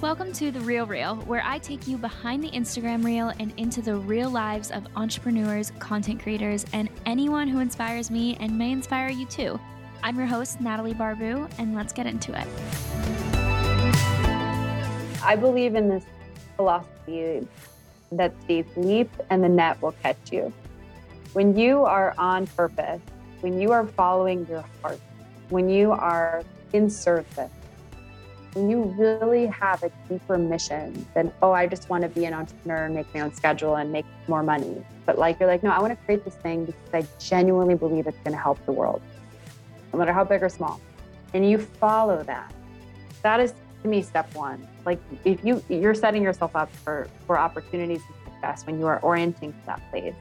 Welcome to The Real Reel, where I take you behind the Instagram reel and into the real lives of entrepreneurs, content creators, and anyone who inspires me and may inspire you too. I'm your host, Natalie Barbu, and let's get into it. I believe in this philosophy that states leap and the net will catch you. When you are on purpose, when you are following your heart, when you are in service, you really have a deeper mission than, oh, I just want to be an entrepreneur and make my own schedule and make more money. But like, you're like, no, I want to create this thing because I genuinely believe it's going to help the world, no matter how big or small. And you follow that. That is to me step one. Like if you you're setting yourself up for for opportunities and success when you are orienting to that place.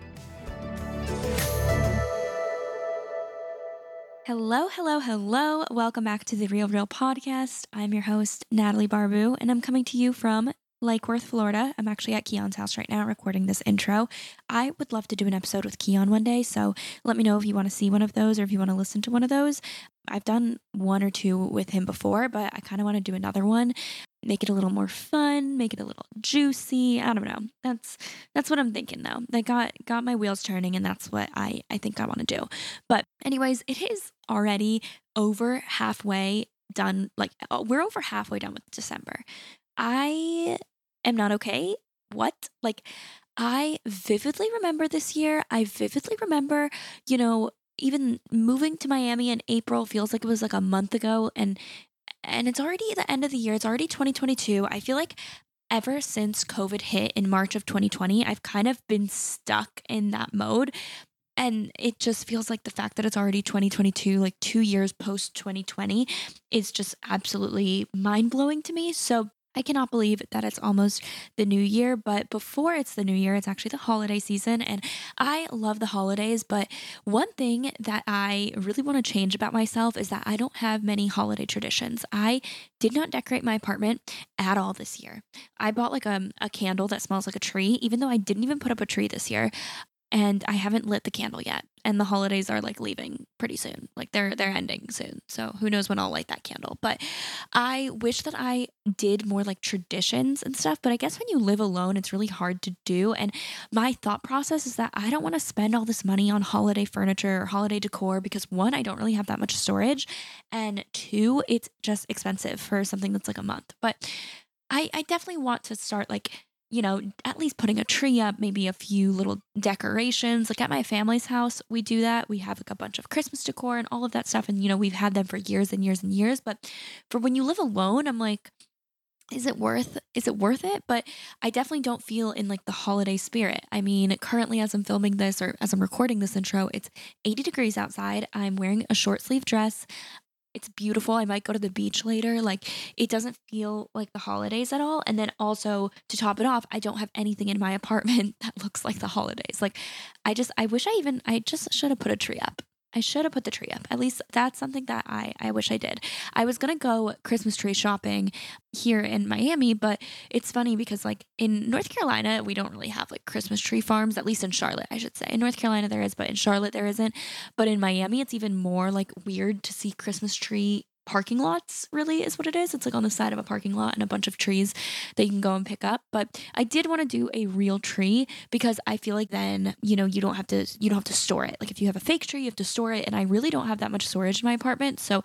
Hello, hello, hello. Welcome back to the Real Reel podcast. I'm your host, Natalie Barbu, and I'm coming to you from Lake Worth, Florida. I'm actually at Keon's house right now recording this intro. I would love to do an episode with Keon one day, so let me know if you want to see one of those or if you want to listen to one of those. I've done one or two with him before, but I kind of want to do another one. Make it a little more fun, make it a little juicy. I don't know. That's that's what I'm thinking though. That got got my wheels turning and that's what I I think I want to do. But anyways, it is already over halfway done like uh, we're over halfway done with December. I am not okay. What? Like I vividly remember this year. I vividly remember, you know, even moving to Miami in April feels like it was like a month ago and and it's already the end of the year. It's already 2022. I feel like ever since COVID hit in March of 2020, I've kind of been stuck in that mode. And it just feels like the fact that it's already 2022, like two years post 2020, is just absolutely mind blowing to me. So I cannot believe that it's almost the new year, but before it's the new year, it's actually the holiday season. And I love the holidays. But one thing that I really want to change about myself is that I don't have many holiday traditions. I did not decorate my apartment at all this year. I bought like a, a candle that smells like a tree, even though I didn't even put up a tree this year and I haven't lit the candle yet. And the holidays are like leaving pretty soon. Like they're they're ending soon. So who knows when I'll light that candle. But I wish that I did more like traditions and stuff, but I guess when you live alone it's really hard to do. And my thought process is that I don't want to spend all this money on holiday furniture or holiday decor because one, I don't really have that much storage, and two, it's just expensive for something that's like a month. But I I definitely want to start like you know, at least putting a tree up, maybe a few little decorations. Like at my family's house, we do that. We have like a bunch of Christmas decor and all of that stuff. And, you know, we've had them for years and years and years. But for when you live alone, I'm like, is it worth is it worth it but i definitely don't feel in like the holiday spirit i mean currently as i'm filming this or as i'm recording this intro it's 80 degrees outside i'm wearing a short sleeve dress it's beautiful. I might go to the beach later. Like it doesn't feel like the holidays at all. And then also to top it off, I don't have anything in my apartment that looks like the holidays. Like I just I wish I even I just should have put a tree up. I should have put the tree up. At least that's something that I, I wish I did. I was going to go Christmas tree shopping here in Miami, but it's funny because, like, in North Carolina, we don't really have like Christmas tree farms, at least in Charlotte, I should say. In North Carolina, there is, but in Charlotte, there isn't. But in Miami, it's even more like weird to see Christmas tree parking lots, really, is what it is. It's like on the side of a parking lot and a bunch of trees that you can go and pick up. But I did want to do a real tree because I feel like then, you know, you don't have to you don't have to store it. Like if you have a fake tree, you have to store it. And I really don't have that much storage in my apartment. So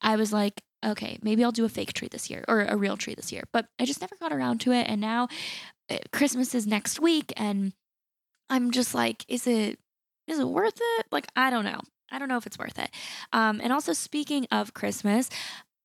I was like, okay, maybe I'll do a fake tree this year or a real tree this year. But I just never got around to it. And now eh, Christmas is next week and I'm just like, is it is it worth it? Like, I don't know. I don't know if it's worth it. Um, and also, speaking of Christmas,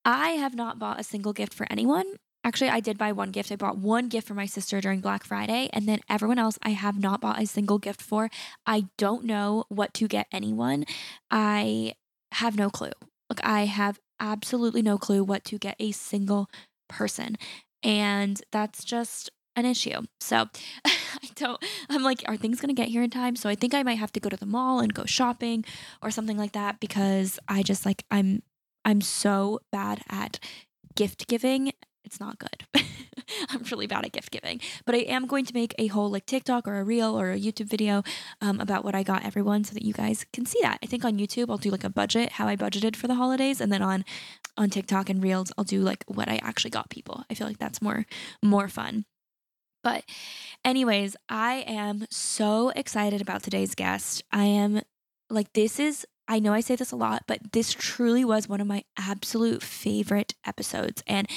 I have not bought a single gift for anyone. Actually, I did buy one gift. I bought one gift for my sister during Black Friday, and then everyone else I have not bought a single gift for. I don't know what to get anyone. I have no clue. Like, I have absolutely no clue what to get a single person. And that's just an issue. So I don't, I'm like, are things going to get here in time? So I think I might have to go to the mall and go shopping or something like that because I just like, I'm, I'm so bad at gift giving. It's not good. I'm really bad at gift giving, but I am going to make a whole like TikTok or a reel or a YouTube video um, about what I got everyone so that you guys can see that. I think on YouTube I'll do like a budget, how I budgeted for the holidays, and then on on TikTok and Reels I'll do like what I actually got people. I feel like that's more more fun. But, anyways, I am so excited about today's guest. I am like, this is, I know I say this a lot, but this truly was one of my absolute favorite episodes. And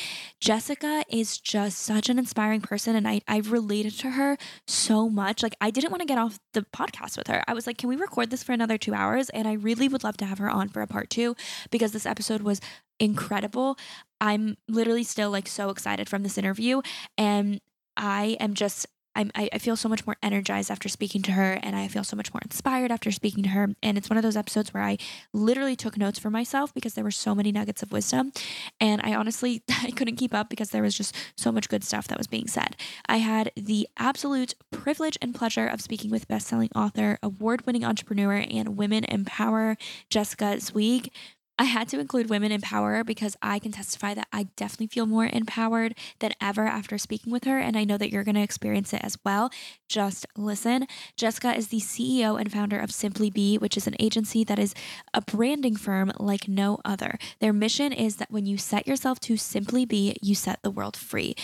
Jessica is just such an inspiring person. And I, I related to her so much. Like, I didn't want to get off the podcast with her. I was like, can we record this for another two hours? And I really would love to have her on for a part two because this episode was incredible. I'm literally still like so excited from this interview. And I am just I'm, I feel so much more energized after speaking to her, and I feel so much more inspired after speaking to her. And it's one of those episodes where I literally took notes for myself because there were so many nuggets of wisdom, and I honestly I couldn't keep up because there was just so much good stuff that was being said. I had the absolute privilege and pleasure of speaking with best-selling author, award-winning entrepreneur, and women empower Jessica Zweig. I had to include women in power because I can testify that I definitely feel more empowered than ever after speaking with her. And I know that you're going to experience it as well. Just listen. Jessica is the CEO and founder of Simply Be, which is an agency that is a branding firm like no other. Their mission is that when you set yourself to simply be, you set the world free.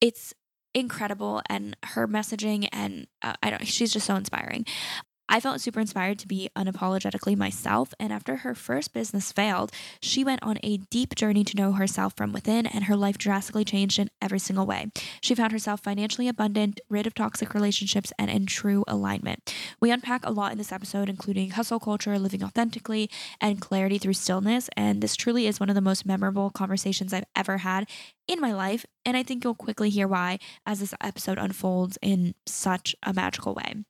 It's incredible and her messaging and uh, I don't she's just so inspiring. I felt super inspired to be unapologetically myself. And after her first business failed, she went on a deep journey to know herself from within, and her life drastically changed in every single way. She found herself financially abundant, rid of toxic relationships, and in true alignment. We unpack a lot in this episode, including hustle culture, living authentically, and clarity through stillness. And this truly is one of the most memorable conversations I've ever had in my life. And I think you'll quickly hear why as this episode unfolds in such a magical way.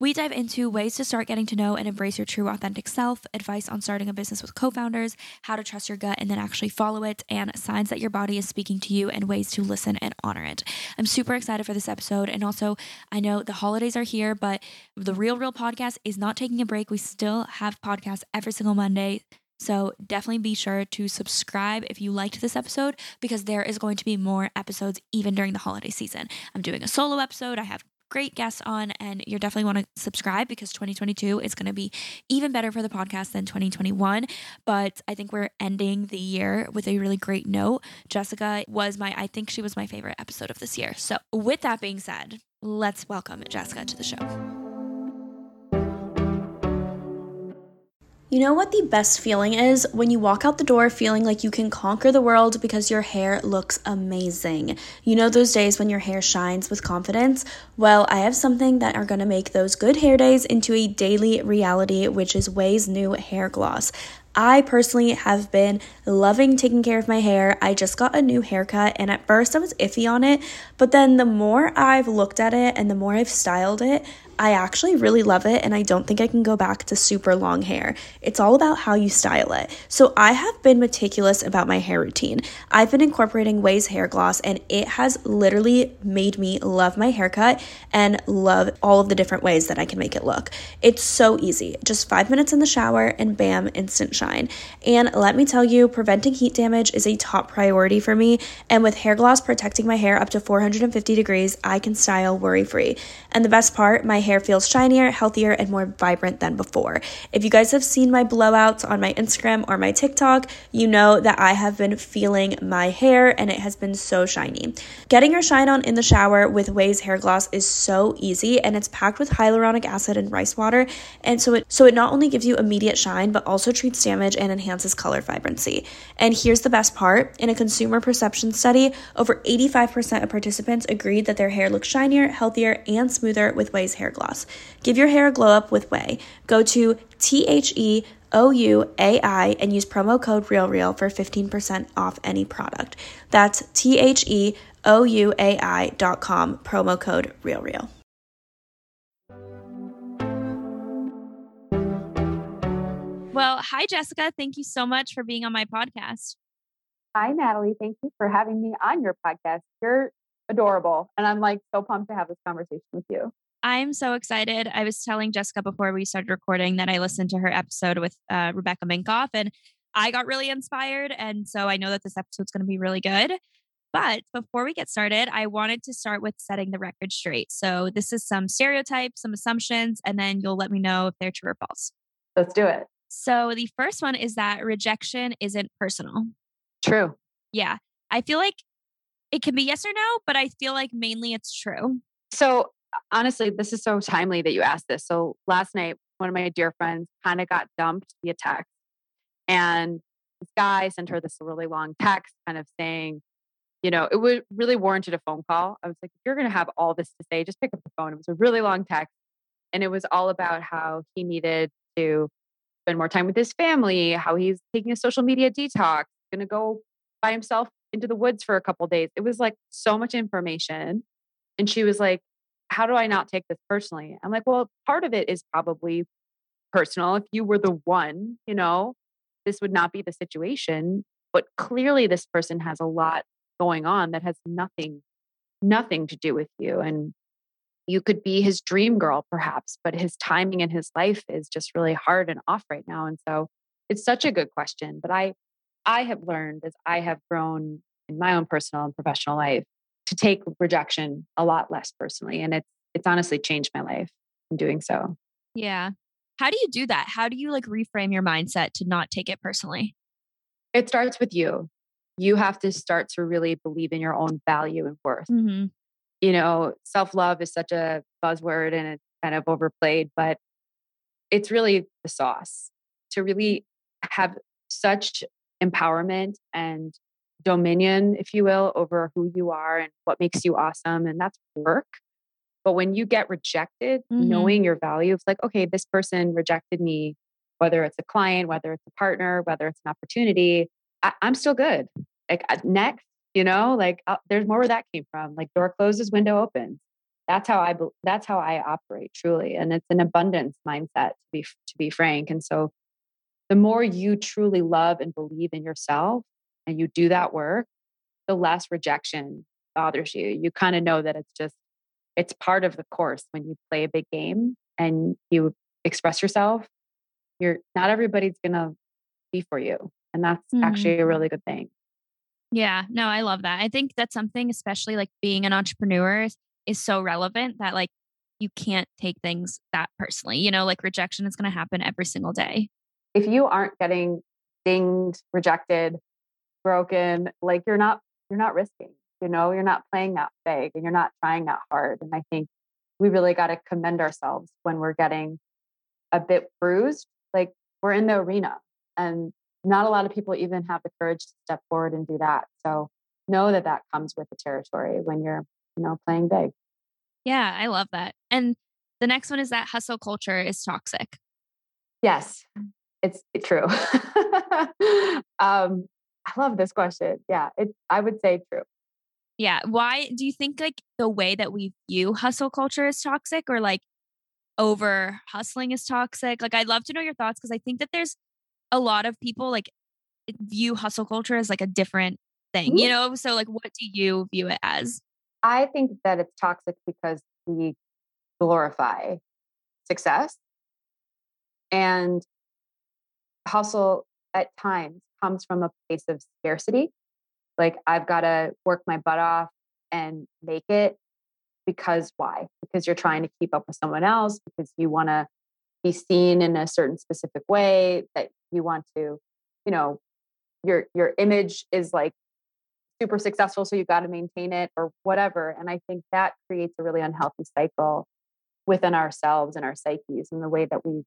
We dive into ways to start getting to know and embrace your true authentic self, advice on starting a business with co founders, how to trust your gut and then actually follow it, and signs that your body is speaking to you and ways to listen and honor it. I'm super excited for this episode. And also, I know the holidays are here, but the Real Reel podcast is not taking a break. We still have podcasts every single Monday. So definitely be sure to subscribe if you liked this episode because there is going to be more episodes even during the holiday season. I'm doing a solo episode. I have great guests on, and you definitely want to subscribe because 2022 is going to be even better for the podcast than 2021. But I think we're ending the year with a really great note. Jessica was my, I think she was my favorite episode of this year. So, with that being said, let's welcome Jessica to the show. You know what the best feeling is? When you walk out the door feeling like you can conquer the world because your hair looks amazing. You know those days when your hair shines with confidence? Well, I have something that are to make those good hair days into a daily reality, which is Ouai's new hair gloss. I personally have been loving taking care of my hair. I just got a new haircut, and at first I was iffy on it, but then the more I've looked at it and the more I've styled it, I actually really love it and I don't think I can go back to super long hair. It's all about how you style it. So I have been meticulous about my hair routine. I've been incorporating Ouai's hair gloss and it has literally made me love my haircut and love all of the different ways that I can make it look. It's so easy. Just five minutes in the shower and bam, instant shine. And let me tell you, preventing heat damage is a top priority for me. And with hair gloss protecting my hair up to 450 degrees, I can style worry free. And the best part, my hair feels shinier, healthier, and more vibrant than before. If you guys have seen my blowouts on my Instagram or my TikTok, you know that I have been feeling my hair and it has been so shiny. Getting your shine on in the shower with Ouai's hair gloss is so easy and it's packed with hyaluronic acid and rice water, and so it so it not only gives you immediate shine but also treats damage and enhances color vibrancy. And here's the best part, in a consumer perception study, over 85% of participants agreed that their hair looks shinier, healthier, and smoother with Ouai's hair gloss. Give your hair a glow up with Ouai. Go to T H E O U A I and use promo code RealReal for 15% off any product. That's T H E O U A I dot com, promo code RealReal. Well, hi, Jessica. Thank you so much for being on my podcast. Hi, Natalie. Thank you for having me on your podcast. You're adorable. And I'm like so pumped to have this conversation with you. I'm so excited. I was telling Jessica before we started recording that I listened to her episode with uh, Rebecca Minkoff and I got really inspired. And so I know that this episode's going to be really good. But before we get started, I wanted to start with setting the record straight. So this is some stereotypes, some assumptions, and then you'll let me know if they're true or false. Let's do it. So the first one is that rejection isn't personal. True. Yeah. I feel like it can be yes or no, but I feel like mainly it's true. So honestly, this is so timely that you asked this. So last night, one of my dear friends kind of got dumped via text. And this guy sent her this really long text kind of saying, you know, it would really warranted a phone call. I was like, if you're going to have all this to say, just pick up the phone. It was a really long text. And it was all about how he needed to spend more time with his family, how he's taking a social media detox, going to go by himself into the woods for a couple days. It was like so much information. And she was like, How do I not take this personally? I'm like, Well, part of it is probably personal. If you were the one, you know, this would not be the situation. But clearly, this person has a lot going on that has nothing, nothing to do with you. And you could be his dream girl, perhaps, but his timing in his life is just really hard and off right now. And so it's such a good question. But I, I have learned as I have grown in my own personal and professional life to take rejection a lot less personally. And it's it's honestly changed my life in doing so. Yeah. How do you do that? How do you like reframe your mindset to not take it personally? It starts with you. You have to start to really believe in your own value and worth. Mm-hmm. You know, self love is such a buzzword and it's kind of overplayed, but it's really the sauce to really have such empowerment and dominion, if you will, over who you are and what makes you awesome. And that's work. But when you get rejected, Mhm. knowing your value, it's like, okay, this person rejected me, whether it's a client, whether it's a partner, whether it's an opportunity, I, I'm still good. Like uh, next, you know, like uh, there's more where that came from. Like door closes, window opens. That's how I. That's how I operate truly, and it's an abundance mindset to be to be frank. And so, the more you truly love and believe in yourself, and you do that work, the less rejection bothers you. You kind of know that it's just it's part of the course when you play a big game and you express yourself. You're not everybody's gonna be for you, and that's Mhm. actually a really good thing. Yeah, no, I love that. I think that's something, especially like being an entrepreneur, is, is so relevant that like you can't take things that personally. You know, like rejection is going to happen every single day. if you aren't getting dinged, rejected, broken, like you're not you're not risking. You know, you're not playing that big and you're not trying that hard. And I think we really got to commend ourselves when we're getting a bit bruised. Like we're in the arena and not a lot of people even have the courage to step forward and do that. So know that that comes with the territory when you're, you know, playing big. Yeah, I love that. And the next one is that hustle culture is toxic. Yes, it's true. um, I love this question. Yeah, it. I would say true. Yeah. Why do you think like the way that we view hustle culture is toxic or like over hustling is toxic? Like, I'd love to know your thoughts because I think that there's a lot of people like view hustle culture as like a different thing, you mm-hmm. know? So, like, what do you view it as? I think that it's toxic because we glorify success and hustle at times comes from a place of scarcity. Like I've got to work my butt off and make it because why? Because you're trying to keep up with someone else, because you want to be seen in a certain specific way, that you want to, you know, your your image is like super successful, so you've got to maintain it or whatever. And I think that creates a really unhealthy cycle within ourselves and our psyches and the way that we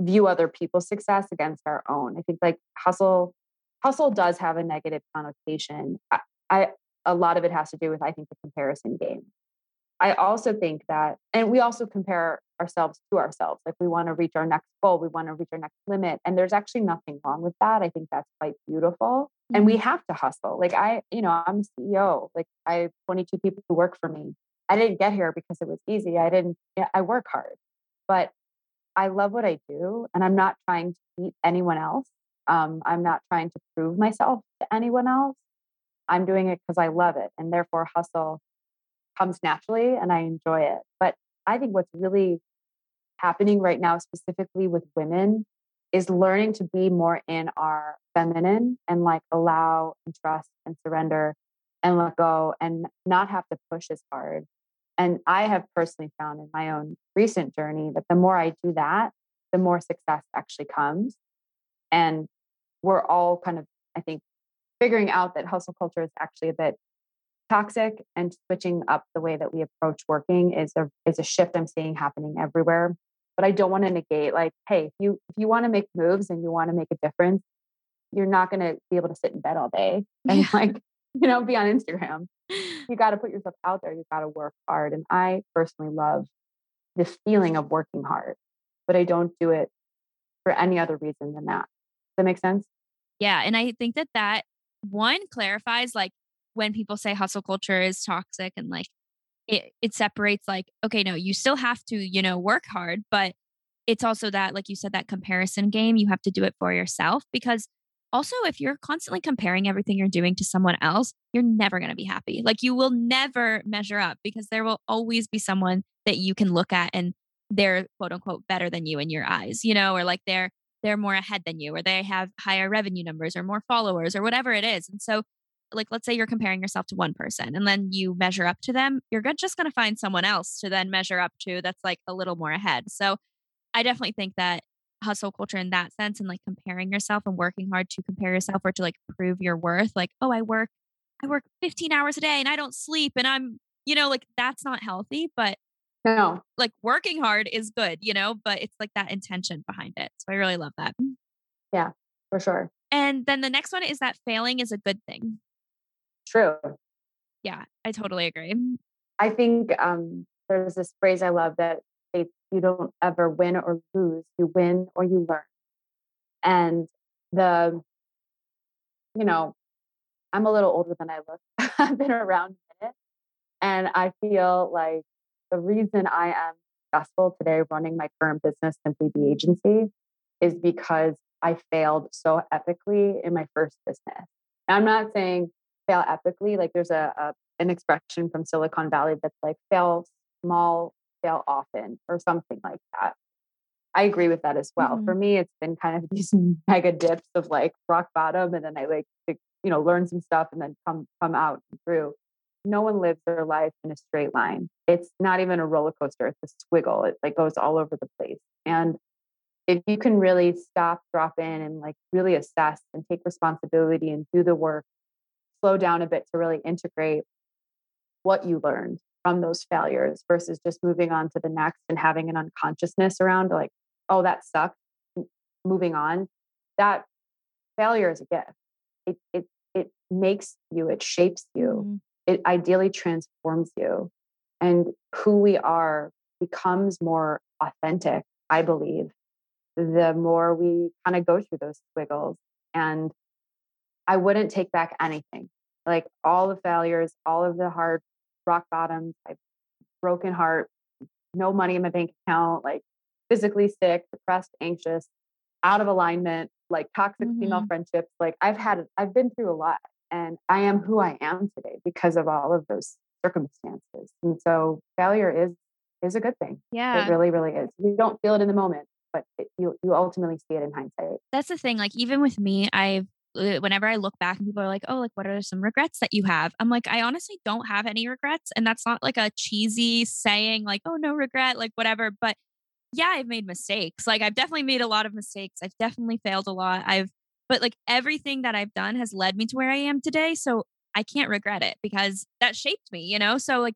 view other people's success against our own. I think like hustle, hustle does have a negative connotation. I, I a lot of it has to do with I think the comparison game. I also think that, and we also compare ourselves to ourselves. Like we want to reach our next goal, we want to reach our next limit. And there's actually nothing wrong with that. I think that's quite beautiful. Mm-hmm. And we mm-hmm. have to hustle. Like I, you know, I'm CEO. Like I have 22 people who work for me. I didn't get here because it was easy. I didn't, I work hard, but I love what I do. And I'm not trying to beat anyone else. Um, I'm not trying to prove myself to anyone else. I'm doing it because I love it. And therefore, hustle comes naturally and I enjoy it. But I think what's really happening right now, specifically with women, is learning to be more in our feminine and like allow and trust and surrender and let go and not have to push as hard. And I have personally found in my own recent journey that the more I do that, the more success actually comes. And we're all kind of, I think, figuring out that hustle culture is actually a bit toxic and switching up the way that we approach working is a is a shift I'm seeing happening everywhere. But I don't want to negate like, hey, if you if you want to make moves and you want to make a difference, you're not going to be able to sit in bed all day and yeah. like you know be on Instagram. You got to put yourself out there. You got to work hard. And I personally love the feeling of working hard, but I don't do it for any other reason than that. Does that make sense? Yeah, and I think that that one clarifies like when people say hustle culture is toxic and like it, it separates like okay no you still have to you know work hard but it's also that like you said that comparison game you have to do it for yourself because also if you're constantly comparing everything you're doing to someone else you're never going to be happy like you will never measure up because there will always be someone that you can look at and they're quote unquote better than you in your eyes you know or like they're they're more ahead than you or they have higher revenue numbers or more followers or whatever it is and so like let's say you're comparing yourself to one person and then you measure up to them, you're just going to find someone else to then measure up to that's like a little more ahead. So I definitely think that hustle culture in that sense and like comparing yourself and working hard to compare yourself or to like prove your worth like oh I work I work 15 hours a day and I don't sleep and I'm you know like that's not healthy but no like working hard is good you know but it's like that intention behind it so I really love that yeah for sure and then the next one is that failing is a good thing true. Yeah, I totally agree. I think um, there's this phrase I love that you don't ever win or lose, you win or you learn. And the, you know, I'm a little older than I look. I've been around a minute. And I feel like the reason I am successful today running my current business, Simply Be Agency, is because I failed so epically in my first business. Now, I'm not saying fail epically. Like there's a, a an expression from Silicon Valley that's like fail small, fail often, or something like that. I agree with that as well. Mm-hmm. For me, it's been kind of these mega dips of like rock bottom, and then I like to, you know learn some stuff and then come come out through. No one lives their life in a straight line. It's not even a roller coaster. It's a squiggle. It like goes all over the place. And if you can really stop, drop in, and like really assess and take responsibility and do the work slow down a bit to really integrate what you learned from those failures versus just moving on to the next and having an unconsciousness around like, oh, that sucked. Moving on. That failure is a gift. It it it makes you, it shapes you, mm it ideally transforms you. And who we are becomes more authentic, I believe, the more we kind of go through those squiggles. And I wouldn't take back anything. Like all the failures, all of the hard rock bottoms, like broken heart, no money in my bank account, like physically sick, depressed, anxious, out of alignment, like toxic mm-hmm. female friendships. Like I've had, I've been through a lot and I am who I am today because of all of those circumstances. And so failure is, is a good thing. Yeah. It really, really is. You don't feel it in the moment, but it, you, you ultimately see it in hindsight. That's the thing. Like even with me, I've Uh, whenever I look back and people are like, oh, like, what are some regrets that you have? I'm like, I honestly don't have any regrets. And that's not like a cheesy saying, like, oh, no regret, like, whatever. But yeah, I've made mistakes. Like, I've definitely made a lot of mistakes. I've definitely failed a lot. I've, but like, everything that I've done has led me to where I am today. So I can't regret it because that shaped me, you know? So, like,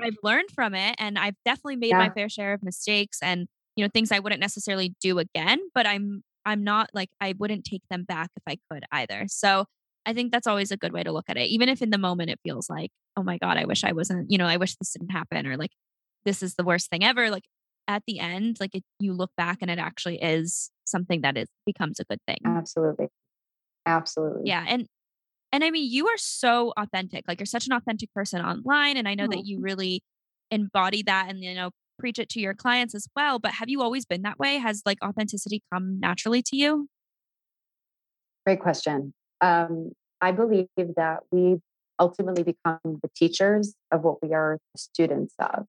I've learned from it and I've definitely made yeah. my fair share of mistakes and, you know, things I wouldn't necessarily do again, but I'm I'm not like I wouldn't take them back if I could either. So I think that's always a good way to look at it. Even if in the moment it feels like, oh my God, I wish I wasn't, you know, I wish this didn't happen or like this is the worst thing ever. Like at the end, like it, you look back and it actually is something that is becomes a good thing. Absolutely. Absolutely. Yeah. And and I mean, you are so authentic. Like you're such an authentic person online. And I know oh. that you really embody that and you know preach it to your clients as well. But have you always been that way? Has like authenticity come naturally to you? Great question. Um, I believe that we ultimately become the teachers of what we are the students of.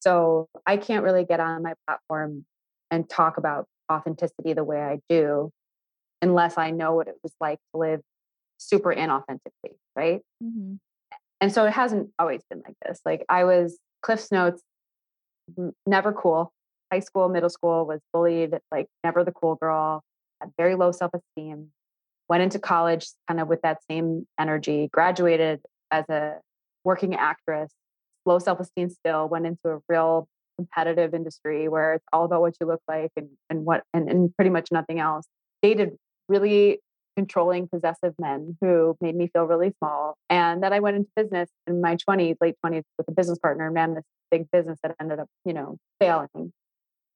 So I can't really get on my platform and talk about authenticity the way I do unless I know what it was like to live super inauthentically, right? Mm-hmm. And so it hasn't always been like this. Like I was Cliff's Notes never cool. High school, middle school was bullied, like never the cool girl, had very low self esteem. Went into college kind of with that same energy, graduated as a working actress, low self esteem still, went into a real competitive industry where it's all about what you look like and, and what and, and pretty much nothing else. Dated really controlling possessive men who made me feel really small and then i went into business in my 20s late 20s with a business partner and ran this big business that ended up you know failing.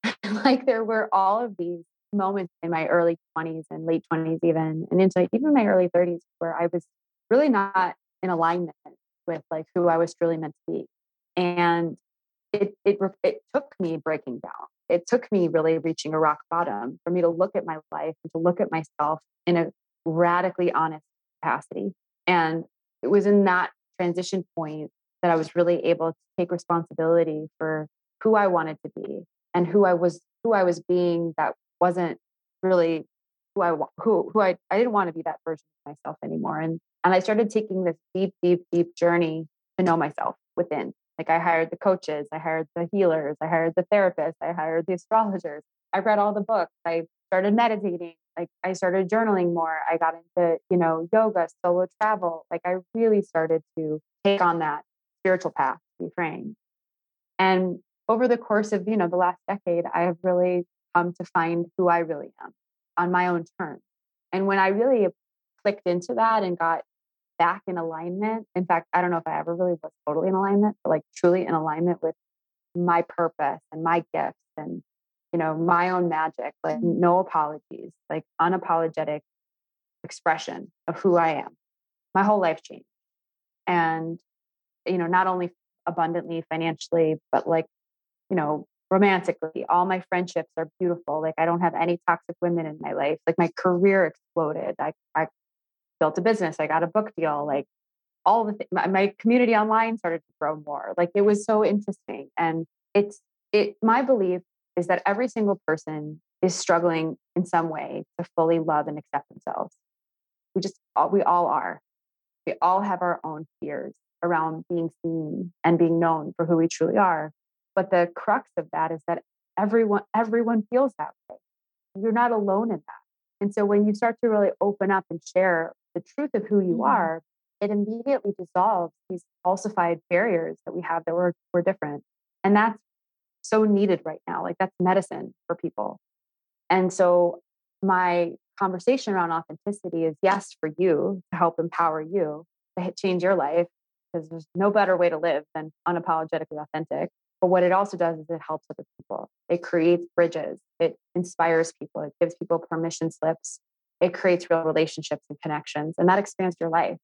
Like there were all of these moments in my early 20s and late 20s even and into even my early 30s where i was really not in alignment with like who i was truly meant to be. And it it it took me breaking down. It took me really reaching a rock bottom for me to look at my life and to look at myself in a radically honest capacity. And it was in that transition point that I was really able to take responsibility for who I wanted to be and who I was who I was being that wasn't really who I who who I I didn't want to be that version of myself anymore. And and I started taking this deep, deep, deep journey to know myself within. Like I hired the coaches, I hired the healers, I hired the therapists, I hired the astrologers. I read all the books. I started meditating like i started journaling more i got into you know yoga solo travel like i really started to take on that spiritual path to be frank and over the course of you know the last decade i have really come to find who i really am on my own terms. And when i really clicked into that and got back in alignment in fact i don't know if i ever really was totally in alignment but like truly in alignment with my purpose and my gifts and you know, my own magic, like no apologies, like unapologetic expression of who I am. My whole life changed. And, you know, not only abundantly financially, but like, you know, romantically. All my friendships are beautiful. Like I don't have any toxic women in my life. Like my career exploded. I, I built a business. I got a book deal. Like all the th- my, my community online started to grow more. Like it was so interesting. And it's it my belief is that every single person is struggling in some way to fully love and accept themselves. We just, we all are. We all have our own fears around being seen and being known for who we truly are. But the crux of that is that everyone, everyone feels that way. You're not alone in that. And so when you start to really open up and share the truth of who you mm-hmm. are, it immediately dissolves these falsified barriers that we have that we're, we're different. And that's so needed right now. Like that's medicine for people. And so my conversation around authenticity is yes for you to help empower you to change your life because there's no better way to live than unapologetically authentic. But what it also does is it helps other people. It creates bridges. It inspires people. It gives people permission slips. It creates real relationships and connections, and that expands your life.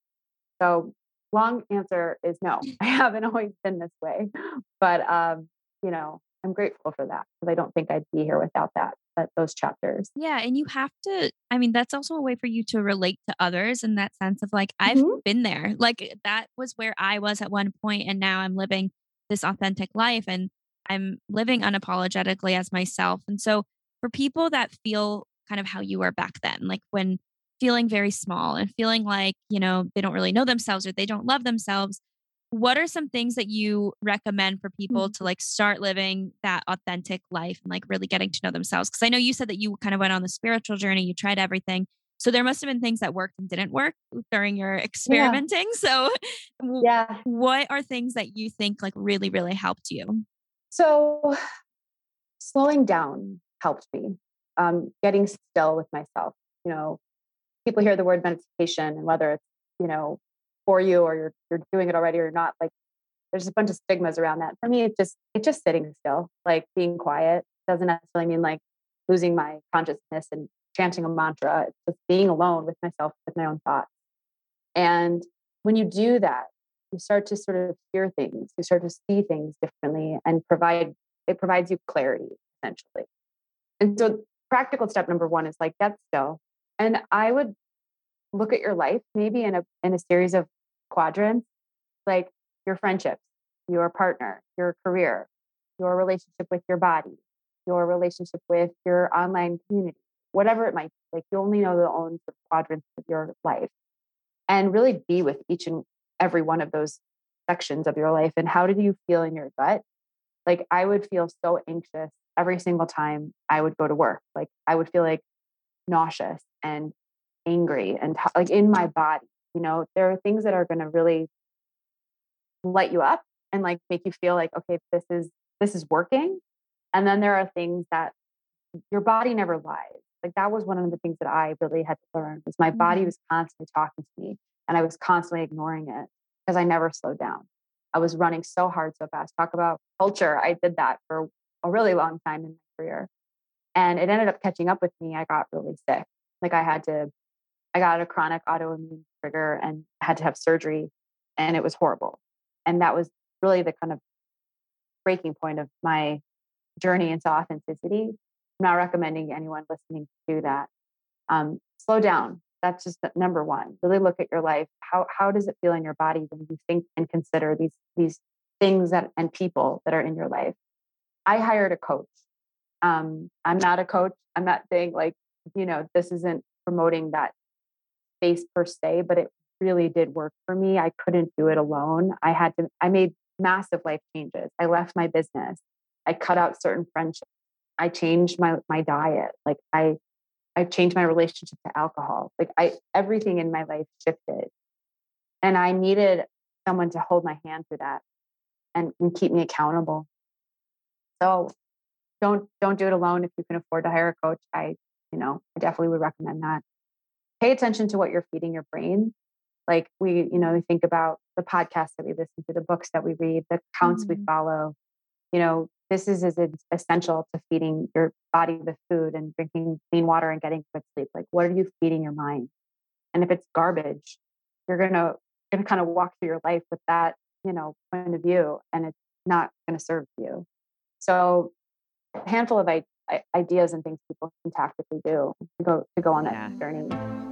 So, long answer is no. I haven't always been this way, but um, you know, I'm grateful for that because I don't think I'd be here without that, But those chapters. Yeah. And you have to, I mean, that's also a way for you to relate to others in that sense of like, I've mm-hmm. been there. Like that was where I was at one point, and now I'm living this authentic life and I'm living unapologetically as myself. And so for people that feel kind of how you were back then, like when feeling very small and feeling like, you know, they don't really know themselves or they don't love themselves, what are some things that you recommend for people Mm-hmm. to like start living that authentic life and like really getting to know themselves? Because I know you said that you kind of went on the spiritual journey, you tried everything. So there must have been things that worked and didn't work during your experimenting. So Yeah. what are things that you think like really, really helped you? So slowing down helped me. Um, getting still with myself. You know, people hear the word meditation and whether it's, you know, for you or you're you're doing it already or not, like there's a bunch of stigmas around that. For me, it's just it's just sitting still, like being quiet. Doesn't necessarily mean like losing my consciousness and chanting a mantra. It's just being alone with myself, with my own thoughts. And when you do that, you start to sort of hear things, you start to see things differently and provide it provides you clarity essentially. And so practical step number one is like get still. And I would look at your life maybe in a in a series of quadrants, like your friendships, your partner, your career, your relationship with your body, your relationship with your online community, whatever it might be. Like you only know the own quadrants of your life. And really be with each and every one of those sections of your life. And how did you feel in your gut? Like I would feel so anxious every single time I would go to work. Like I would feel like nauseous and angry and t- like in my body. You know, there are things that are going to really light you up and like make you feel like, okay, this is this is working. And then there are things that your body never lies. Like that was one of the things that I really had to learn was my body Mhm. was constantly talking to me and I was constantly ignoring it because I never slowed down. I was running so hard, so fast. Talk about culture. I did that for a really long time in my career. And it ended up catching up with me. I got really sick. Like I had to, I got a chronic autoimmune trigger and had to have surgery. And it was horrible. And that was really the kind of breaking point of my journey into authenticity. I'm not recommending anyone listening to do that. Um, slow down. That's just number one. Really look at your life. How how does it feel in your body when you think and consider these these things that and people that are in your life? I hired a coach. Um, I'm not a coach. I'm not saying like you know this isn't promoting that space per se, but it really did work for me. I couldn't do it alone. I had to. I made massive life changes. I left my business. I cut out certain friendships. I changed my my diet. Like I I changed my relationship to alcohol. Like I everything in my life shifted. And I needed someone to hold my hand through that and, and keep me accountable. So don't don't do it alone if you can afford to hire a coach. I, you know, I definitely would recommend that. Pay attention to what you're feeding your brain. Like we, you know, we think about the podcasts that we listen to, the books that we read, the accounts we Mhm. follow. You know, this is as essential to feeding your body with food and drinking clean water and getting good sleep. Like, what are you feeding your mind? And if it's garbage, you're gonna gonna kind of walk through your life with that, you know, point of view, and it's not gonna serve you. So, a handful of I- ideas and things people can tactically do to go to go on that Yeah. journey.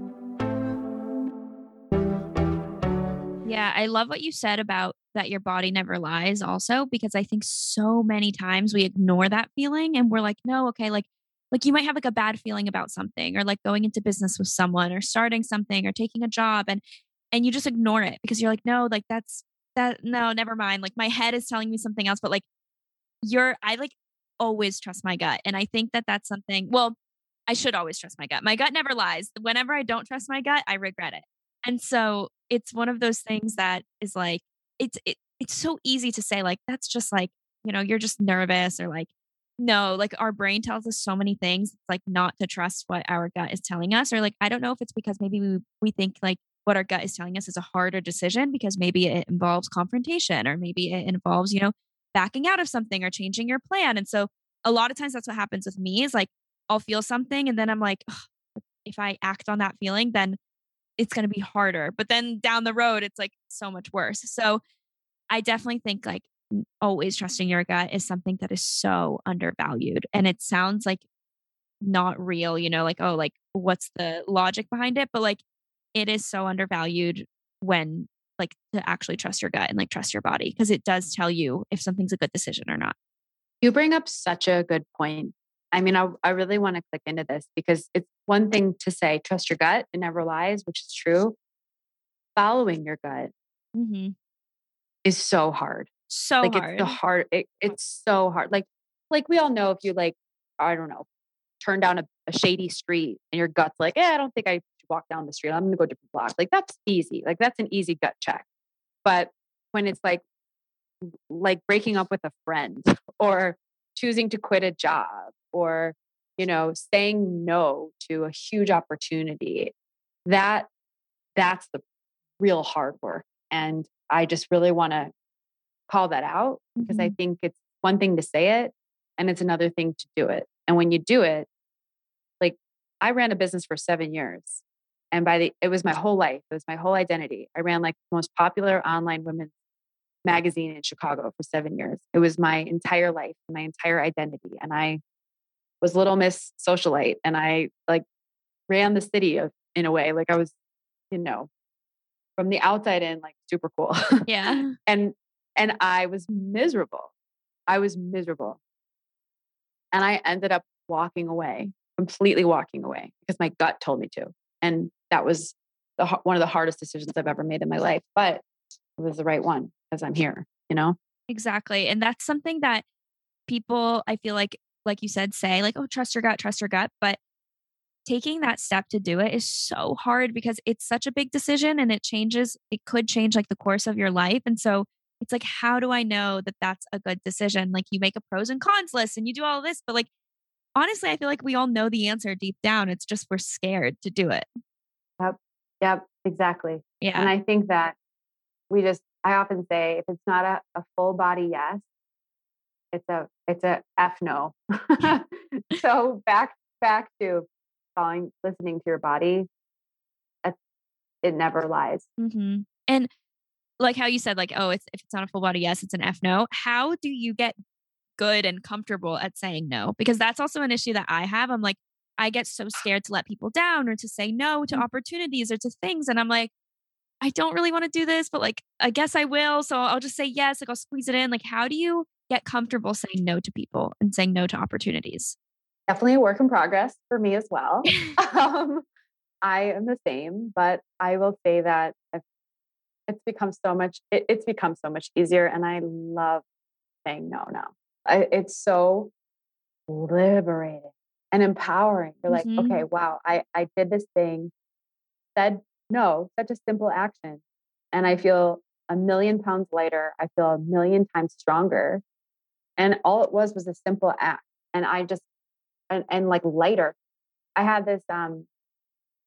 Yeah, I love what you said about that your body never lies also because I think so many times we ignore that feeling and we're like, no, okay, like like you might have like a bad feeling about something or like going into business with someone or starting something or taking a job and and you just ignore it because you're like, no, like that's that no, never mind. Like my head is telling me something else, but like you're I like always trust my gut. And I think that that's something, well, I should always trust my gut. My gut never lies. Whenever I don't trust my gut, I regret it. And so it's one of those things that is like it's it, it's so easy to say like that's just like, you know, you're just nervous or like no, like our brain tells us so many things it's like not to trust what our gut is telling us or like I don't know if it's because maybe we we think like what our gut is telling us is a harder decision because maybe it involves confrontation or maybe it involves, you know, backing out of something or changing your plan. And so a lot of times that's what happens with me is like I'll feel something and then I'm like, if I act on that feeling, then it's going to be harder. But then down the road, it's like so much worse. So I definitely think like always trusting your gut is something that is so undervalued. And it sounds like not real, you know, like, oh, like what's the logic behind it? But like it is so undervalued when like to actually trust your gut and like trust your body because it does tell you if something's a good decision or not. You bring up such a good point. I mean, I, I really want to click into this because it's one thing to say, trust your gut, it never lies, which is true. Following your gut mm-hmm. is so hard. So like hard. it's the hard. It, it's so hard. Like, like we all know if you like, I don't know, turn down a, a shady street and your gut's like, eh, I don't think I should walk down the street. I'm going to go different block. Like that's easy. Like that's an easy gut check. But when it's like, like breaking up with a friend or choosing to quit a job or, you know, saying no to a huge opportunity, that that's the real hard work. And I just really want to call that out because mm-hmm. I think it's one thing to say it and it's another thing to do it. And when you do it, like I ran a business for seven years. And by the, it was my whole life. It was my whole identity. I ran like the most popular online women's magazine in Chicago for seven years. It was my entire life, my entire identity. And I was little miss socialite and I like ran the city of, in a way, like I was, you know, from the outside in, like super cool. Yeah. and, and I was miserable. I was miserable. And I ended up walking away, completely walking away because my gut told me to. And that was the, one of the hardest decisions I've ever made in my life, but it was the right one because I'm here, you know? Exactly. And that's something that people, I feel like, like you said, say, like, oh, trust your gut, trust your gut. But taking that step to do it is so hard because it's such a big decision and it changes, it could change like the course of your life. And so it's like, how do I know that that's a good decision? Like, you make a pros and cons list and you do all this, but like, honestly, I feel like we all know the answer deep down. It's just we're scared to do it. Yep. Yep. Exactly. Yeah. And I think that we just, I often say, if it's not a, a full body yes, it's a it's a f no. so back back to following, listening to your body. It never lies. Mm-hmm. And like how you said, like, oh, it's if it's not a full body yes, it's an f no. How do you get good and comfortable at saying no? Because that's also an issue that I have. I'm like, I get so scared to let people down or to say no to mm-hmm. opportunities or to things. And I'm like, I don't really want to do this, but like, I guess I will. So I'll just say yes. Like, I'll squeeze it in. Like, how do you get comfortable saying no to people and saying no to opportunities? Definitely a work in progress for me as well. um, I am the same, but I will say that it's become so much, it, it's become so much easier. And I love saying no now. I, it's so liberating and empowering. You're like, mm-hmm. okay, wow, I, I did this thing, said no, such a simple action. And I feel a million pounds lighter. I feel a million times stronger. And all it was was a simple act. And I just, and, and like later, I had this, um,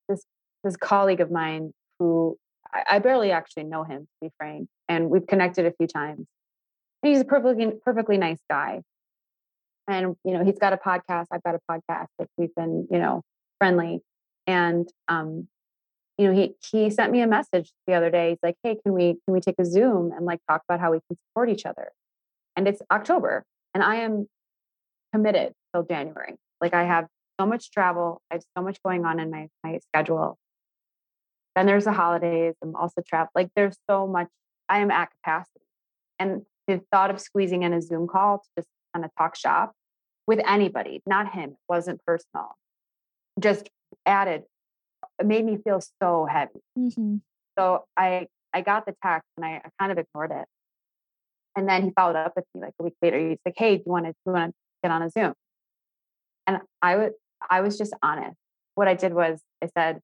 this, this colleague of mine who I, I barely actually know him, to be frank. And we've connected a few times. And he's a perfectly, perfectly nice guy and you know he's got a podcast i've got a podcast like we've been you know friendly and um you know he he sent me a message the other day he's like hey can we can we take a zoom and like talk about how we can support each other and it's october and i am committed till january like i have so much travel i have so much going on in my my schedule then there's the holidays i'm also travel like there's so much i am at capacity and the thought of squeezing in a zoom call to just kind of talk shop with anybody, not him. It wasn't personal. Just added, it made me feel so heavy. Mm-hmm. So I I got the text and I, I, kind of ignored it. And then he followed up with me like a week later. He's like, "Hey, do you want to want to get on a Zoom?" And I would I was just honest. What I did was I said,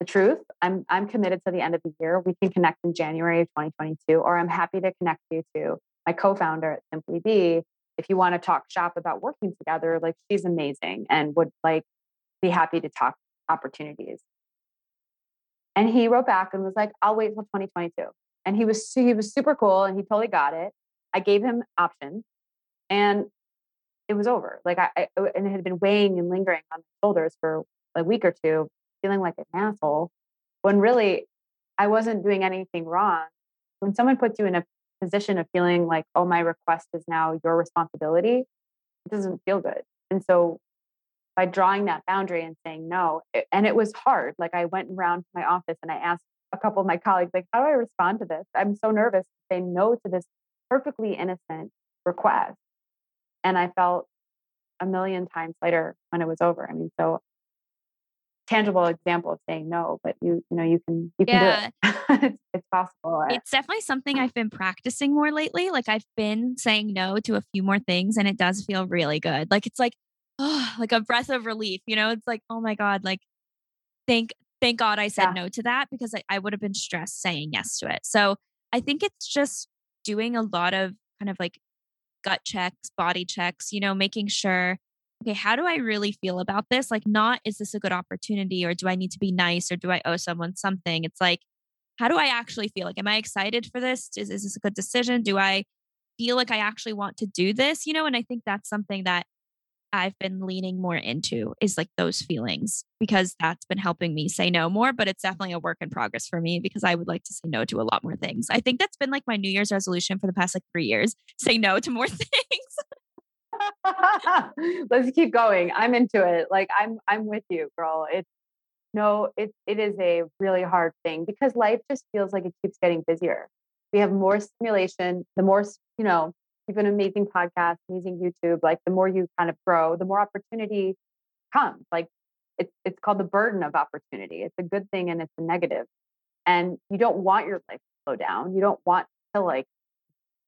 "The truth. I'm I'm committed to the end of the year. We can connect in January of 2022, or I'm happy to connect you to my co-founder at Simply Be, if you want to talk shop about working together, like she's amazing and would like be happy to talk opportunities. And he wrote back and was like, I'll wait till 2022. And he was he was super cool and he totally got it. I gave him options. And it was over. Like I, I and it had been weighing and lingering on my shoulders for a week or two, feeling like an asshole. When really, I wasn't doing anything wrong. When someone puts you in a position of feeling like, oh, my request is now your responsibility, it doesn't feel good. And so by drawing that boundary and saying no, it, and it was hard. Like I went around my office and I asked a couple of my colleagues, like, how do I respond to this? I'm so nervous to say no to this perfectly innocent request. And I felt a million times later when it was over. I mean, so tangible example of saying no, but you you know you can you can yeah. do it. it's, it's, possible. It's definitely something I've been practicing more lately. Like I've been saying no to a few more things, and it does feel really good. Like it's like oh, like a breath of relief. You know, it's like oh my god, like thank thank God I said yeah. no to that because I, I would have been stressed saying yes to it. So I think it's just doing a lot of kind of like gut checks, body checks. You know, making sure okay, how do I really feel about this? Like, not is this a good opportunity or do I need to be nice or do I owe someone something? It's like, how do I actually feel? Like, am I excited for this? Is, is this a good decision? Do I feel like I actually want to do this? You know, and I think that's something that I've been leaning more into is like those feelings because that's been helping me say no more. But it's definitely a work in progress for me because I would like to say no to a lot more things. I think that's been like my New Year's resolution for the past like three years say no to more things. Let's keep going. I'm into it. Like I'm I'm with you, girl. It's no, it it is a really hard thing because life just feels like it keeps getting busier. We have more stimulation, the more, you know, you've an amazing podcast, amazing YouTube, like the more you kind of grow, the more opportunity comes. Like it's it's called the burden of opportunity. It's a good thing and it's a negative. And you don't want your life to slow down. You don't want to like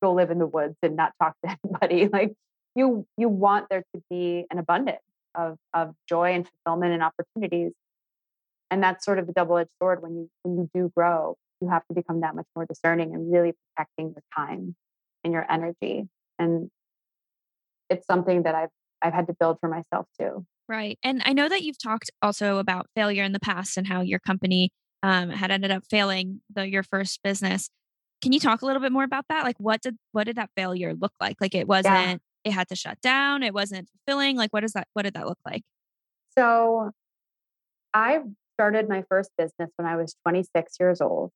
go live in the woods and not talk to anybody. Like you you want there to be an abundance of of joy and fulfillment and opportunities and that's sort of the double-edged sword when you when you do grow you have to become that much more discerning and really protecting your time and your energy and it's something that i've i've had to build for myself too. Right and i know that you've talked also about failure in the past and how your company um, had ended up failing the your first business. Can you talk a little bit more about that? Like what did what did that failure look like? Like it wasn't yeah it had to shut down it wasn't fulfilling like what does that what did that look like? So i started my first business when i was 26 years old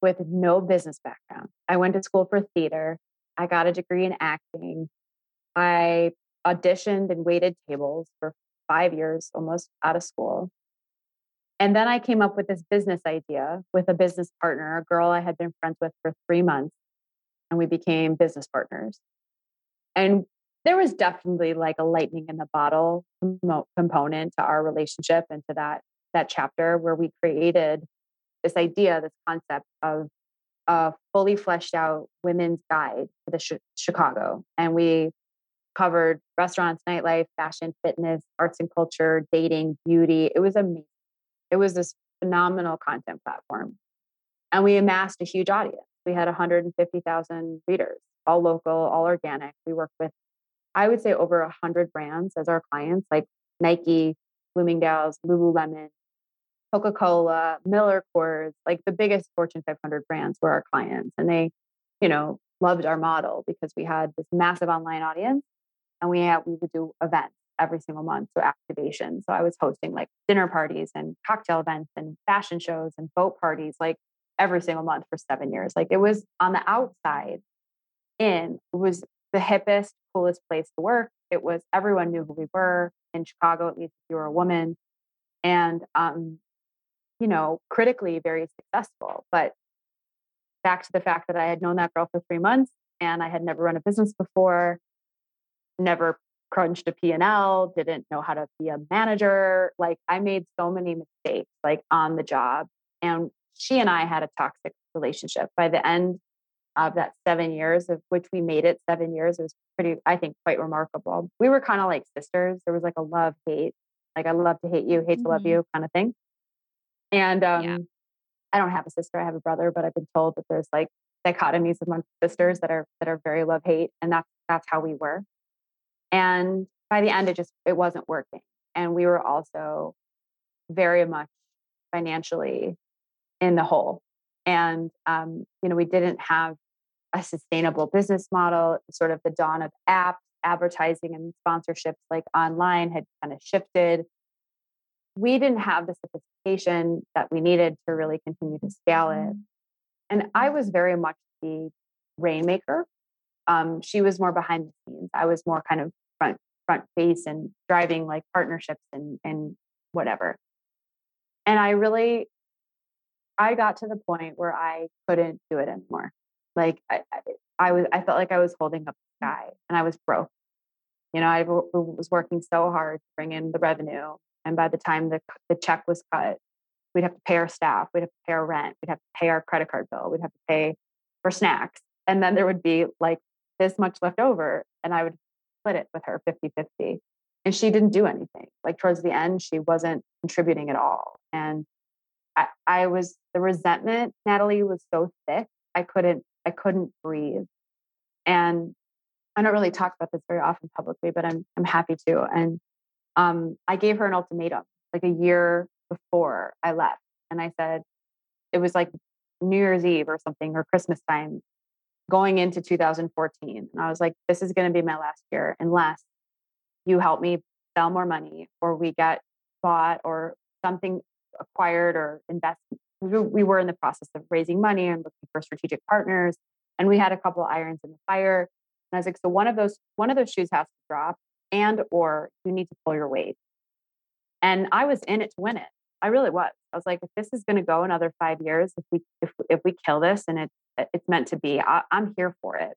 with no business background. I went to school for theater i got a degree in acting. I auditioned and waited tables for five years almost out of school. And then i came up with this business idea with a business partner a girl i had been friends with for three months and we became business partners. And there was definitely like a lightning in the bottle component to our relationship and to that that chapter where we created this idea this concept of a fully fleshed out women's guide for the sh- chicago and we covered restaurants nightlife fashion fitness arts and culture dating beauty. It was amazing it was this phenomenal content platform. And we amassed a huge audience. We had 150000 readers all local all organic. We worked with I would say over a hundred brands as our clients, like Nike, Bloomingdale's, Lululemon, Coca Cola, Miller Coors, like the biggest Fortune 500 brands were our clients. And they, you know, loved our model because we had this massive online audience and we had, we would do events every single month. So activation. So I was hosting like dinner parties and cocktail events and fashion shows and boat parties like every single month for seven years. Like it was on the outside in, was the hippest, coolest place to work. It was everyone knew who we were in Chicago, at least if you were a woman, and um, you know, critically very successful. But back to the fact that I had known that girl for three months and I had never run a business before, never crunched a P&L, didn't know how to be a manager. Like I made so many mistakes like on the job. And she and I had a toxic relationship. By the end of that seven years of which we made it seven years. It was pretty, I think, quite remarkable. We were kind of like sisters. There was like a love hate, like I love to hate you, hate mm-hmm. to love mm-hmm. you kind of thing. And um, yeah. I don't have a sister. I have a brother, but I've been told that there's like dichotomies among sisters that are that are very love hate, and that's that's how we were. And by the end, it just it wasn't working, and we were also very much financially in the hole and um, you know we didn't have a sustainable business model, sort of the dawn of apps. advertising and sponsorships like online had kind of shifted. We didn't have the sophistication that we needed to really continue to scale it. Mm-hmm. And I was very much the rainmaker. Um, she was more behind the scenes. I was more kind of front front face and driving like partnerships and and whatever. And I really I got to the point where I couldn't do it anymore. Like I, I, was, I felt like I was holding up the sky and I was broke. You know, I w- was working so hard to bring in the revenue. And by the time the, the check was cut, we'd have to pay our staff, we'd have to pay our rent, we'd have to pay our credit card bill, we'd have to pay for snacks. And then there would be like this much left over. And I would split it with her 50 50. And she didn't do anything. Like towards the end, she wasn't contributing at all. And I, I was the resentment, Natalie, was so thick. I couldn't, I couldn't breathe. And I don't really talk about this very often publicly, but I'm I'm happy to. And um, I gave her an ultimatum like a year before I left, and I said it was like New Year's Eve or something or Christmas time, going into 2014, and I was like, this is going to be my last year unless you help me sell more money or we get bought or something acquired or investment. We were in the process of raising money and looking for strategic partners, and we had a couple irons in the fire. And I was like, so one of those one of those shoes has to drop, and or you need to pull your weight. And I was in it to win it. I really was. I was like, if this is going to go another five years, if we if if we kill this and it it's meant to be, I, I'm here for it.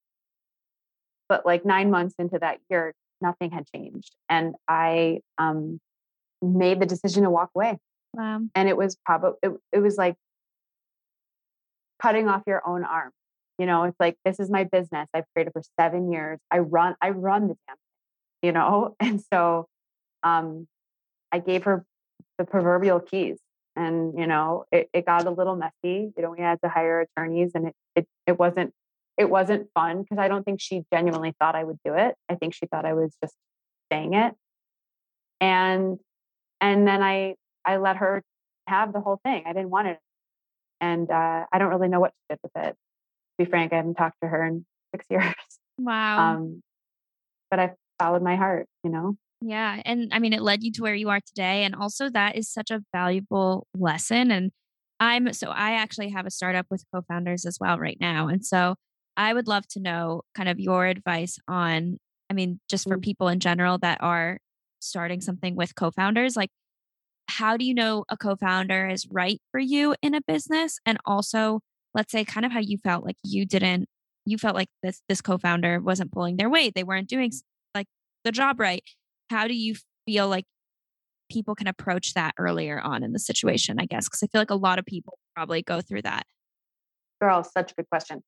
But like nine months into that year, nothing had changed, and I um, made the decision to walk away. Wow. And it was probably, it, it was like cutting off your own arm. You know, it's like, this is my business. I've created for seven years. I run, I run the damn thing, you know? And so um, I gave her the proverbial keys and, you know, it, it got a little messy. You know, we had to hire attorneys and it, it, it wasn't, it wasn't fun because I don't think she genuinely thought I would do it. I think she thought I was just saying it. And and then I I let her have the whole thing. I didn't want it. And uh, I don't really know what she did with it. To be frank, I haven't talked to her in six years. Wow. Um, but I followed my heart, you know? Yeah. And I mean, it led you to where you are today. And also, that is such a valuable lesson. And I'm so I actually have a startup with co founders as well right now. And so I would love to know kind of your advice on, I mean, just for mm. people in general that are starting something with co founders, like how do you know a co-founder is right for you in a business and also let's say kind of how you felt like you didn't you felt like this this co-founder wasn't pulling their weight they weren't doing the job right how do you feel like people can approach that earlier on in the situation i guess because i feel like a lot of people probably go through that girl such a good question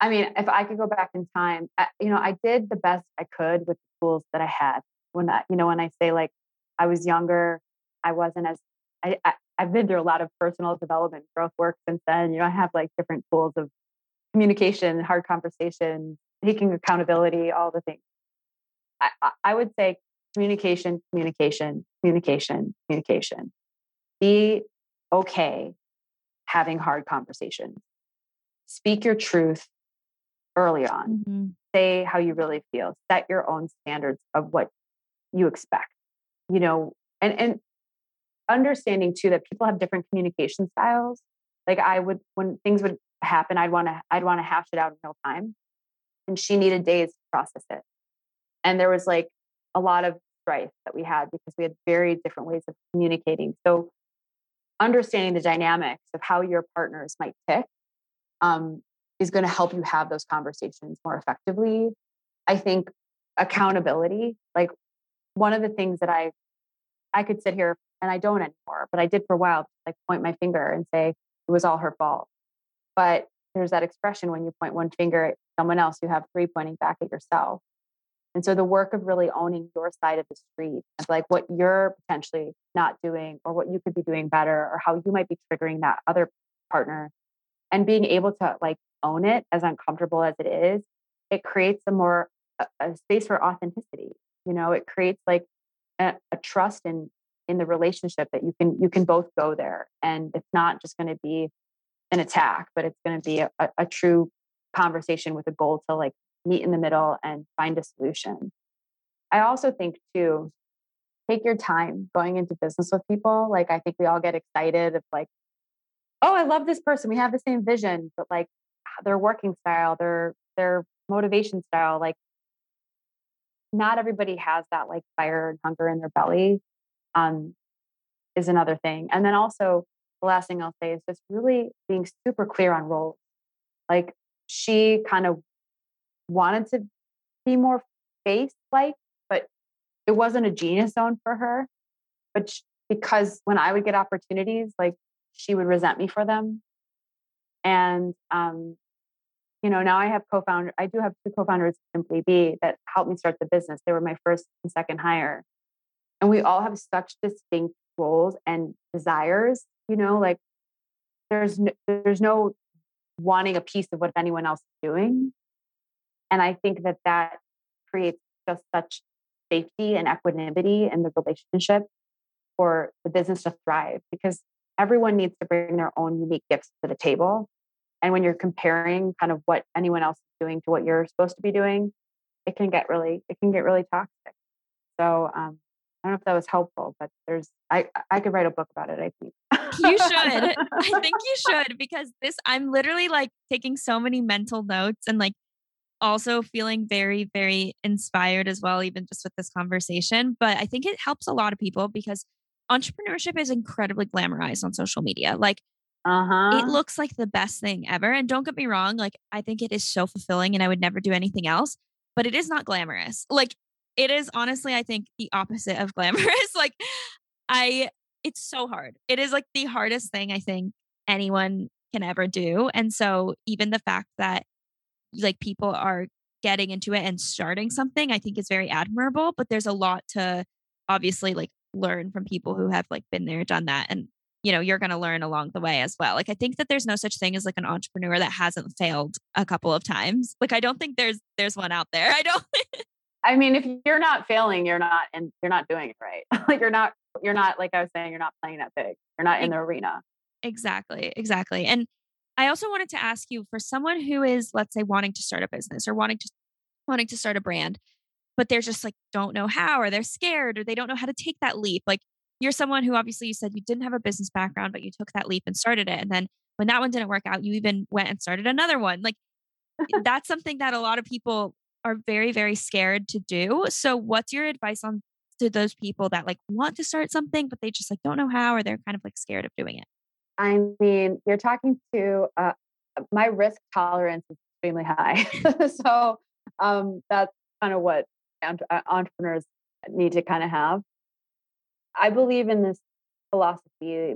i mean if i could go back in time I, you know i did the best i could with the tools that i had when i you know when i say like i was younger I wasn't as I, I I've been through a lot of personal development, growth work since then. You know, I have like different tools of communication, hard conversation, taking accountability, all the things. I, I would say communication, communication, communication, communication. Be okay having hard conversations. Speak your truth early on. Mm-hmm. Say how you really feel. Set your own standards of what you expect. You know, and and understanding too that people have different communication styles. Like I would, when things would happen, I'd want to, I'd want to hash it out in real time. And she needed days to process it. And there was like a lot of strife that we had because we had very different ways of communicating. So understanding the dynamics of how your partners might tick um, is going to help you have those conversations more effectively. I think accountability, like one of the things that I I could sit here and I don't anymore, but I did for a while, like point my finger and say it was all her fault. But there's that expression when you point one finger at someone else, you have three pointing back at yourself. And so the work of really owning your side of the street like what you're potentially not doing or what you could be doing better or how you might be triggering that other partner and being able to like own it as uncomfortable as it is, it creates a more a, a space for authenticity. You know, it creates like a, a trust in in the relationship that you can you can both go there and it's not just going to be an attack but it's going to be a, a, true conversation with a goal to like meet in the middle and find a solution I also think too, take your time going into business with people. Like I think we all get excited of like, oh, I love this person. We have the same vision, but like their working style, their their motivation style, like not everybody has that like fire and hunger in their belly. Um, is another thing. And then also the last thing I'll say is just really being super clear on roles. Like she kind of wanted to be more face like, but it wasn't a genius zone for her. But she, because when I would get opportunities, like she would resent me for them. And, um, you know, now I have co-founder. I do have two co-founders, Simply Be, that helped me start the business. They were my first and second hire, and we all have such distinct roles and desires. You know, like there's no, there's no wanting a piece of what anyone else is doing. And I think that that creates just such safety and equanimity in the relationship for the business to thrive because everyone needs to bring their own unique gifts to the table. And when you're comparing kind of what anyone else is doing to what you're supposed to be doing, it can get really, it can get really toxic. So um, I don't know if that was helpful, but there's I I could write a book about it, I think. you should. I think you should because this I'm literally like taking so many mental notes and like also feeling very very inspired as well even just with this conversation, but I think it helps a lot of people because entrepreneurship is incredibly glamorized on social media. Like uh-huh. it looks like the best thing ever and don't get me wrong, like I think it is so fulfilling and I would never do anything else, but it is not glamorous. Like it is honestly, I think, the opposite of glamorous. like, I, it's so hard. It is like the hardest thing I think anyone can ever do. And so, even the fact that like people are getting into it and starting something, I think is very admirable. But there's a lot to obviously like learn from people who have like been there, done that. And you know you're going to learn along the way as well like i think that there's no such thing as like an entrepreneur that hasn't failed a couple of times like i don't think there's there's one out there i don't I mean, if you're not failing, you're not and you're not doing it right. like you're not you're not like I was saying, you're not playing that big. You're not in the arena. Exactly. Exactly. And I also wanted to ask you for someone who is, let's say, wanting to start a business or wanting to wanting to start a brand, but they're just like don't know how or they're scared or they don't know how to take that leap. Like you're someone who obviously you said you didn't have a business background, but you took that leap and started it. And then when that one didn't work out, you even went and started another one. Like that's something that a lot of people are very very scared to do so what's your advice on to those people that like want to start something but they just like don't know how or they're kind of like scared of doing it i mean you're talking to uh, my risk tolerance is extremely high. So um, that's kind of what uh, entrepreneurs need to kind of have. I believe in this philosophy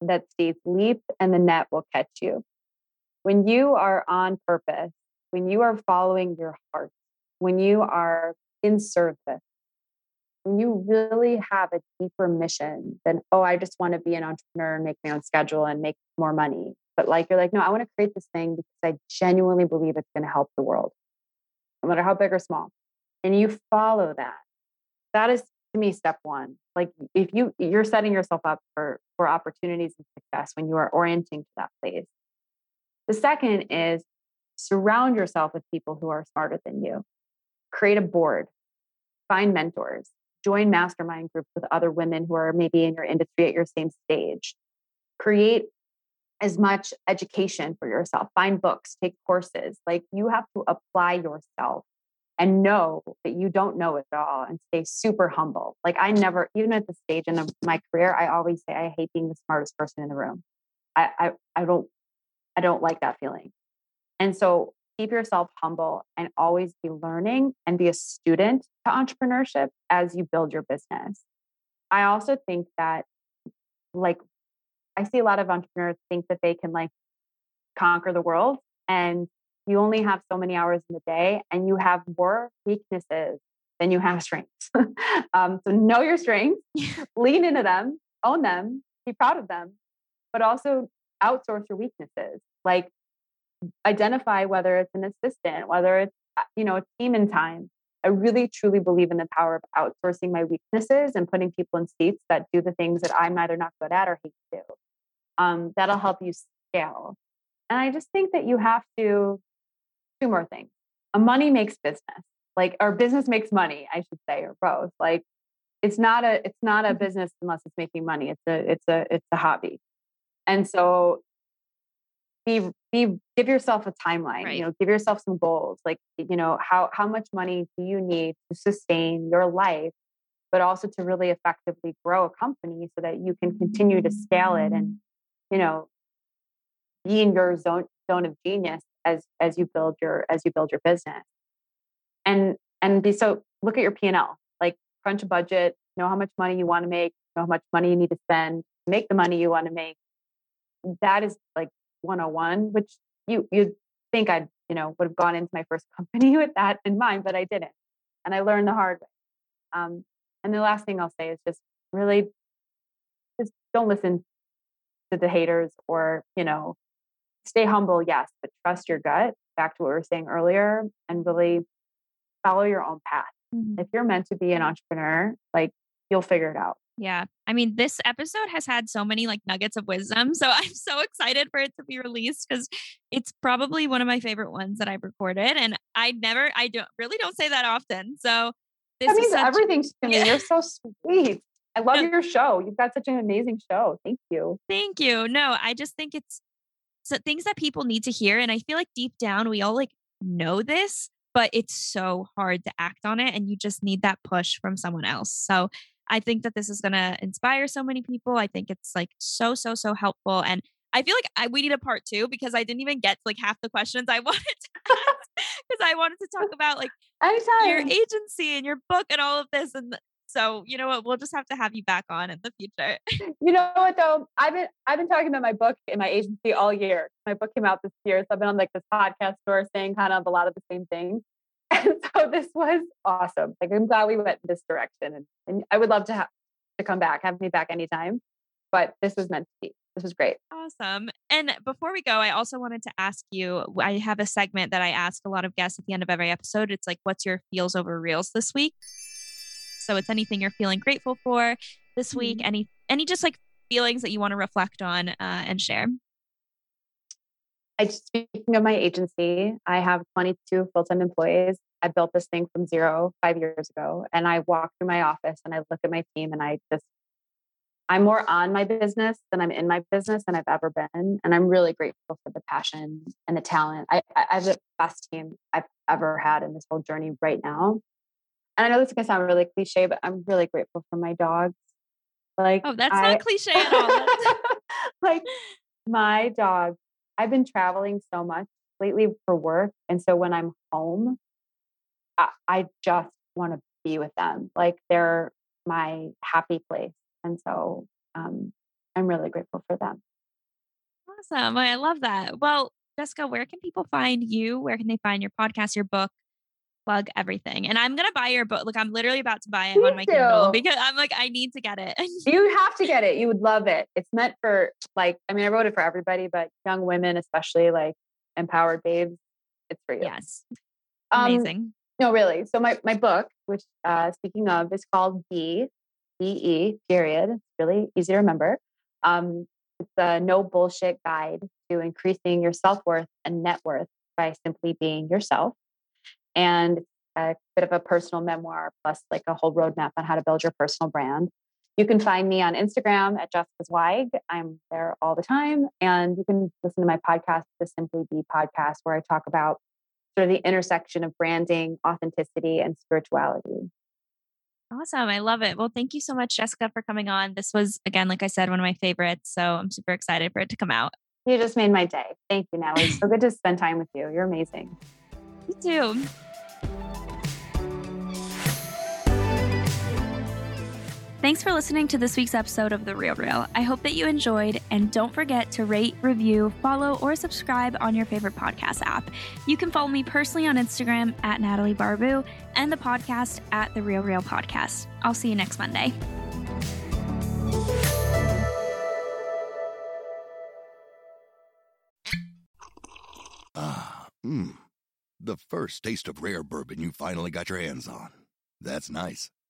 that states leap and the net will catch you. When you are on purpose when you are following your heart, when you are in service, when you really have a deeper mission than, oh, I just want to be an entrepreneur and make my own schedule and make more money. But like, you're like, no, I want to create this thing because I genuinely believe it's going to help the world, no matter how big or small. And you follow that. That is to me step one. Like if you you're setting yourself up for for opportunities and success when you are orienting to that place. The second is Surround yourself with people who are smarter than you. Create a board, find mentors, join mastermind groups with other women who are maybe in your industry at your same stage. Create as much education for yourself, find books, take courses. Like you have to apply yourself and know that you don't know it all and stay super humble. Like I never, even at the stage in my career, I always say I hate being the smartest person in the room. I, I, I don't, I don't like that feeling. And so keep yourself humble and always be learning and be a student to entrepreneurship as you build your business. I also think that, like, I see a lot of entrepreneurs think that they can like conquer the world and you only have so many hours in the day and you have more weaknesses than you have strengths. um, so know your strengths, lean into them, own them, be proud of them, but also outsource your weaknesses. Like identify whether it's an assistant, whether it's uh, you know a team in time. I really truly believe in the power of outsourcing my weaknesses and putting people in seats that do the things that I'm either not good at or hate to do. Um, that'll help you scale. And I just think that you have to two more things. A money makes business. like our business makes money, I should say, or both. Like it's not a it's not a Mm-hmm. business unless it's making money. It's a it's a it's a hobby. And so be be give yourself a timeline, Right. you know, give yourself some goals. Like, you know, how how much money do you need to sustain your life, but also to really effectively grow a company so that you can continue to scale it and, you know, be in your zone zone of genius as as you build your as you build your business. And and be so look at your P&L. Like crunch a budget, know how much money you want to make, know how much money you need to spend, make the money you want to make. That is like 101, which you you'd think I'd, you know, would have gone into my first company with that in mind, but I didn't. And I learned the hard way. Um, and the last thing I'll say is just really just don't listen to the haters or, you know, stay humble, yes, but trust your gut, back to what we were saying earlier, and really follow your own path. Mhm. If you're meant to be an entrepreneur, like you'll figure it out. Yeah. I mean, this episode has had so many like nuggets of wisdom. So I'm so excited for it to be released because it's probably one of my favorite ones that I've recorded. And I never, I don't really don't say that often. So this That is means such, everything to me. Yeah. You're so sweet. I love No. your show. You've got such an amazing show. Thank you. Thank you. No, I just think it's so things that people need to hear. And I feel like deep down, we all like know this, but it's so hard to act on it. And you just need that push from someone else. So I think that this is going to inspire so many people. I think it's like so, so, so helpful. And I feel like I, we need a part two because I didn't even get like half the questions I wanted to ask because I wanted to talk about like Anytime. your agency and your book and all of this. And so, you know what? We'll just have to have you back on in the future. You know what though? I've been I've been talking about my book and my agency all year. My book came out this year, so I've been on like this podcast tour saying kind of a lot of the same things. And so this was awesome. Like I'm glad we went this direction, and, and I would love to have to come back, have me back anytime. But this was meant to be. This was great. Awesome. And before we go, I also wanted to ask you I have a segment that I ask a lot of guests at the end of every episode. It's like, what's your feels over reels this week? So it's anything you're feeling grateful for this week, any any just like feelings that you want to reflect on uh, and share. I speaking of my agency, I have 22 full-time employees. I built this thing from zero five years ago, and I walk through my office and I look at my team, and I just I'm more on my business than I'm in my business than I've ever been, and I'm really grateful for the passion and the talent. I, I, I have the best team I've ever had in this whole journey right now. And I know this is gonna sound really cliche, but I'm really grateful for my dogs. Like, Oh, that's I- not cliche at all. Like my dog, I've been traveling so much lately for work. And so when I'm home, I, I just want to be with them. Like they're my happy place. And so um, I'm really grateful for them. awesome. I love that. Well, Jessica, where can people find you? Where can they find your podcast, your book? Plug everything. And I'm gonna buy your book. Look, I'm literally about to buy it Me on my Kindle because I'm like, I need to get it. You have to get it. You would love it. It's meant for like, I mean, I wrote it for everybody, but young women, especially like empowered babes, it's for you. yes. Um, Amazing. No, really. So my my book, which uh, speaking of, is called B B E period. It's really easy to remember. Um, it's a no bullshit guide to increasing your self worth and net worth by simply being yourself, and a bit of a personal memoir plus like a whole roadmap on how to build your personal brand. You can find me on Instagram at Jessica Zweig. I'm there all the time, and you can listen to my podcast, the Simply Be podcast, where I talk about sort of the intersection of branding, authenticity, and spirituality. Awesome. I love it. Well, thank you so much, Jessica, for coming on. This was, again, like I said, one of my favorites. So I'm super excited for it to come out. You just made my day. Thank you, Natalie. So good to spend time with you. You're amazing. You too. Thanks for listening to this week's episode of The Real Reel. I hope that you enjoyed, and don't forget to rate, review, follow, or subscribe on your favorite podcast app. You can follow me personally on Instagram at Natalie Barbu and the podcast at The Real Reel Podcast. I'll see you next Monday. Ah, mmm. The first taste of rare bourbon you finally got your hands on. That's nice.